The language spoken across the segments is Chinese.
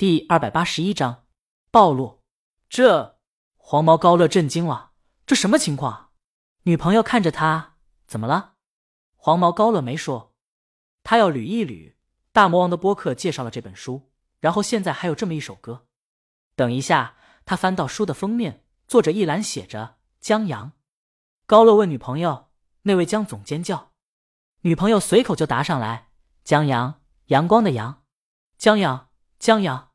第二百八十一章暴露。这黄毛高乐震惊了，这什么情况？女朋友看着他，怎么了？黄毛高乐没说，他要捋一捋大魔王的播客介绍了这本书，然后现在还有这么一首歌。等一下，他翻到书的封面，作者一栏写着江阳。高乐问女朋友：“那位江总监叫？”女朋友随口就答上来：“江阳，阳光的阳，江阳，江阳。”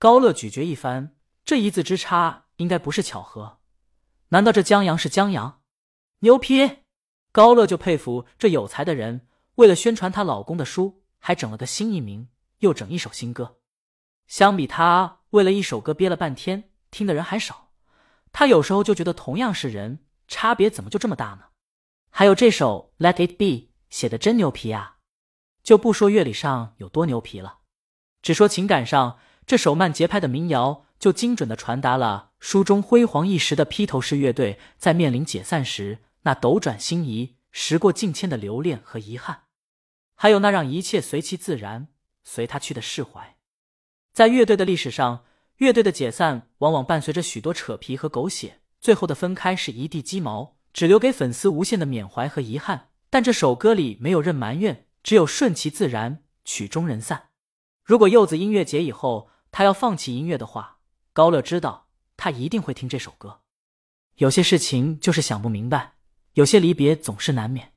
高乐咀嚼一番，这一字之差应该不是巧合。难道这江阳是江阳？牛批！高乐就佩服这有才的人，为了宣传她老公的书，还整了个新艺名，又整一首新歌。相比他为了一首歌憋了半天，听的人还少，他有时候就觉得同样是人，差别怎么就这么大呢？还有这首《Let It Be》写的真牛皮啊！就不说乐理上有多牛皮了，只说情感上。这首慢节拍的民谣，就精准的传达了书中辉煌一时的披头士乐队在面临解散时那斗转星移、时过境迁的留恋和遗憾，还有那让一切随其自然、随他去的释怀。在乐队的历史上，乐队的解散往往伴随着许多扯皮和狗血，最后的分开是一地鸡毛，只留给粉丝无限的缅怀和遗憾。但这首歌里没有任埋怨，只有顺其自然，曲终人散。如果柚子音乐节以后。他要放弃音乐的话，高乐知道他一定会听这首歌。有些事情就是想不明白，有些离别总是难免。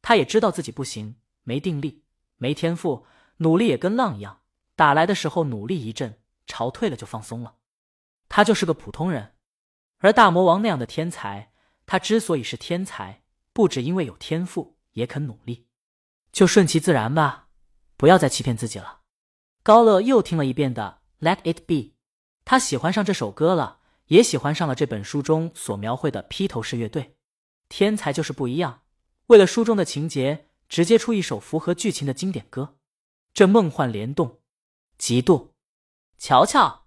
他也知道自己不行，没定力，没天赋，努力也跟浪一样，打来的时候努力一阵，潮退了就放松了。他就是个普通人，而大魔王那样的天才，他之所以是天才，不只因为有天赋，也肯努力。就顺其自然吧，不要再欺骗自己了。高乐又听了一遍的。Let it be，他喜欢上这首歌了，也喜欢上了这本书中所描绘的披头士乐队。天才就是不一样，为了书中的情节，直接出一首符合剧情的经典歌。这梦幻联动，嫉妒。瞧瞧，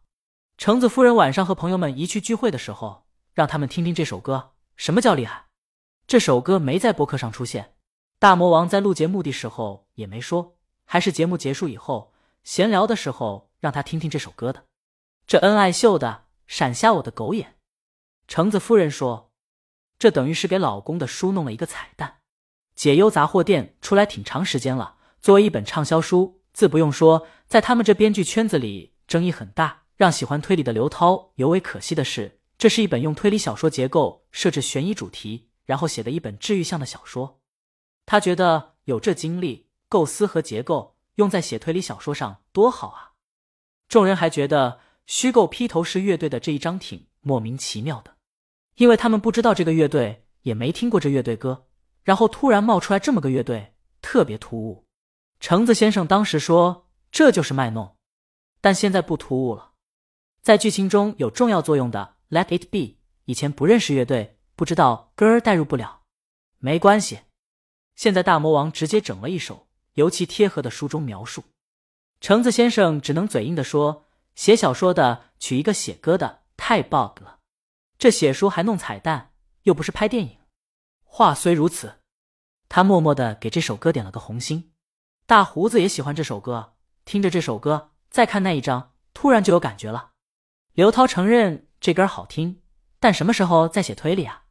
橙子夫人晚上和朋友们一去聚会的时候，让他们听听这首歌。什么叫厉害？这首歌没在播客上出现，大魔王在录节目的时候也没说，还是节目结束以后闲聊的时候。让他听听这首歌的，这恩爱秀的闪瞎我的狗眼。橙子夫人说：“这等于是给老公的书弄了一个彩蛋。”解忧杂货店出来挺长时间了，作为一本畅销书，自不用说，在他们这编剧圈子里争议很大。让喜欢推理的刘涛尤为可惜的是，这是一本用推理小说结构设置悬疑主题，然后写的一本治愈向的小说。他觉得有这经历、构思和结构用在写推理小说上多好啊！众人还觉得虚构披头士乐队的这一章挺莫名其妙的，因为他们不知道这个乐队，也没听过这乐队歌，然后突然冒出来这么个乐队，特别突兀。橙子先生当时说这就是卖弄，但现在不突兀了。在剧情中有重要作用的《Let It Be》，以前不认识乐队，不知道歌儿代入不了，没关系。现在大魔王直接整了一首尤其贴合的书中描述。橙子先生只能嘴硬的说：“写小说的娶一个写歌的，太 bug 了。这写书还弄彩蛋，又不是拍电影。”话虽如此，他默默的给这首歌点了个红心。大胡子也喜欢这首歌，听着这首歌，再看那一张，突然就有感觉了。刘涛承认这歌好听，但什么时候再写推理啊？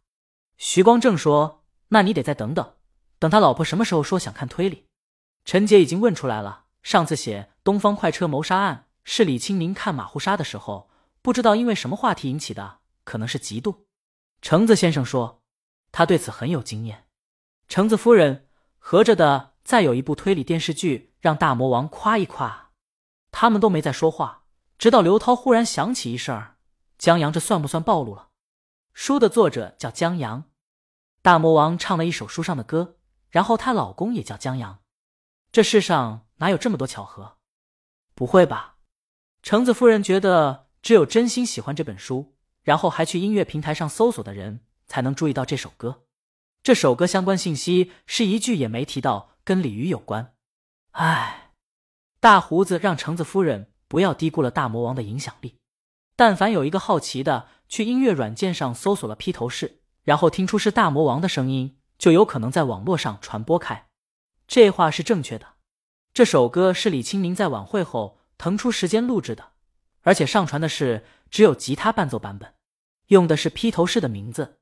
徐光正说：“那你得再等等，等他老婆什么时候说想看推理。”陈杰已经问出来了。上次写《东方快车谋杀案》是李清明看马虎杀的时候，不知道因为什么话题引起的，可能是嫉妒。橙子先生说，他对此很有经验。橙子夫人合着的，再有一部推理电视剧让大魔王夸一夸，他们都没再说话，直到刘涛忽然想起一事儿：江阳，这算不算暴露了？书的作者叫江阳，大魔王唱了一首书上的歌，然后她老公也叫江阳，这世上。哪有这么多巧合？不会吧？橙子夫人觉得，只有真心喜欢这本书，然后还去音乐平台上搜索的人，才能注意到这首歌。这首歌相关信息是一句也没提到跟鲤鱼有关。唉，大胡子让橙子夫人不要低估了大魔王的影响力。但凡有一个好奇的去音乐软件上搜索了披头士，然后听出是大魔王的声音，就有可能在网络上传播开。这话是正确的。这首歌是李清明在晚会后腾出时间录制的，而且上传的是只有吉他伴奏版本，用的是披头士的名字，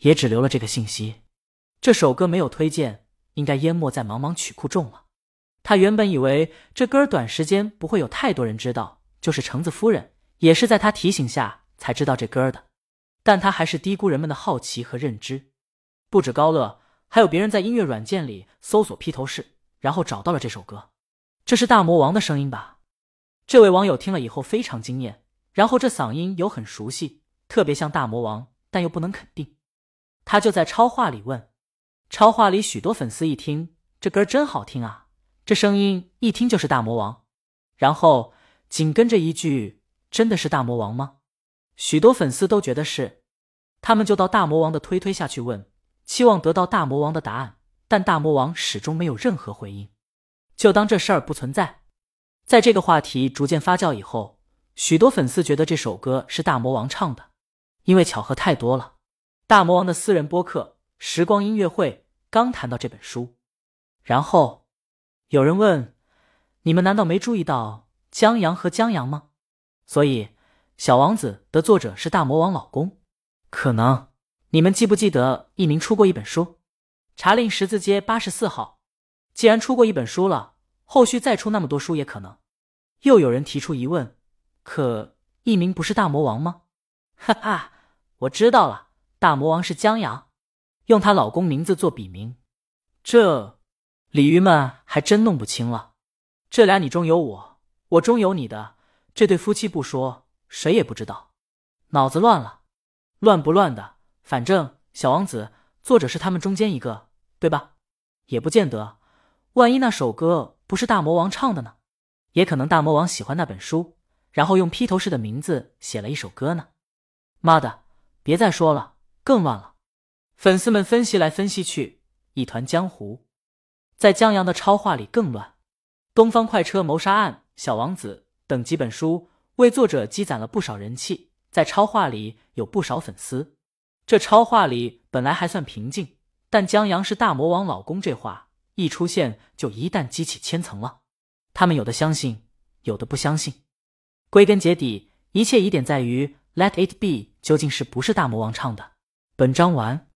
也只留了这个信息。这首歌没有推荐，应该淹没在茫茫曲库中了。他原本以为这歌短时间不会有太多人知道，就是橙子夫人也是在他提醒下才知道这歌的，但他还是低估人们的好奇和认知。不止高乐，还有别人在音乐软件里搜索披头士，然后找到了这首歌。这是大魔王的声音吧？这位网友听了以后非常惊艳，然后这嗓音有很熟悉，特别像大魔王，但又不能肯定。他就在超话里问。超话里许多粉丝一听这歌真好听啊，这声音一听就是大魔王。然后紧跟着一句：“真的是大魔王吗？”许多粉丝都觉得是，他们就到大魔王的推推下去问，期望得到大魔王的答案，但大魔王始终没有任何回应，就当这事儿不存在。在这个话题逐渐发酵以后，许多粉丝觉得这首歌是大魔王唱的，因为巧合太多了。大魔王的私人播客。时光音乐会刚谈到这本书，然后有人问：“你们难道没注意到江阳和江阳吗？”所以，《小王子》的作者是大魔王老公。可能你们记不记得一鸣出过一本书，《查令十字街八十四号》。既然出过一本书了，后续再出那么多书也可能。又有人提出疑问：“可一鸣不是大魔王吗？”哈哈，我知道了，大魔王是江阳。用她老公名字做笔名，这鲤鱼们还真弄不清了。这俩你中有我，我中有你的这对夫妻不说，谁也不知道。脑子乱了，乱不乱的，反正小王子作者是他们中间一个，对吧？也不见得，万一那首歌不是大魔王唱的呢？也可能大魔王喜欢那本书，然后用披头士的名字写了一首歌呢。妈的，别再说了，更乱了。粉丝们分析来分析去，一团江湖。在江阳的超话里更乱。《东方快车谋杀案》《小王子》等几本书为作者积攒了不少人气，在超话里有不少粉丝。这超话里本来还算平静，但江阳是大魔王老公这话一出现，就一旦激起千层浪。他们有的相信，有的不相信。归根结底，一切疑点在于《Let It Be》究竟是不是大魔王唱的。本章完。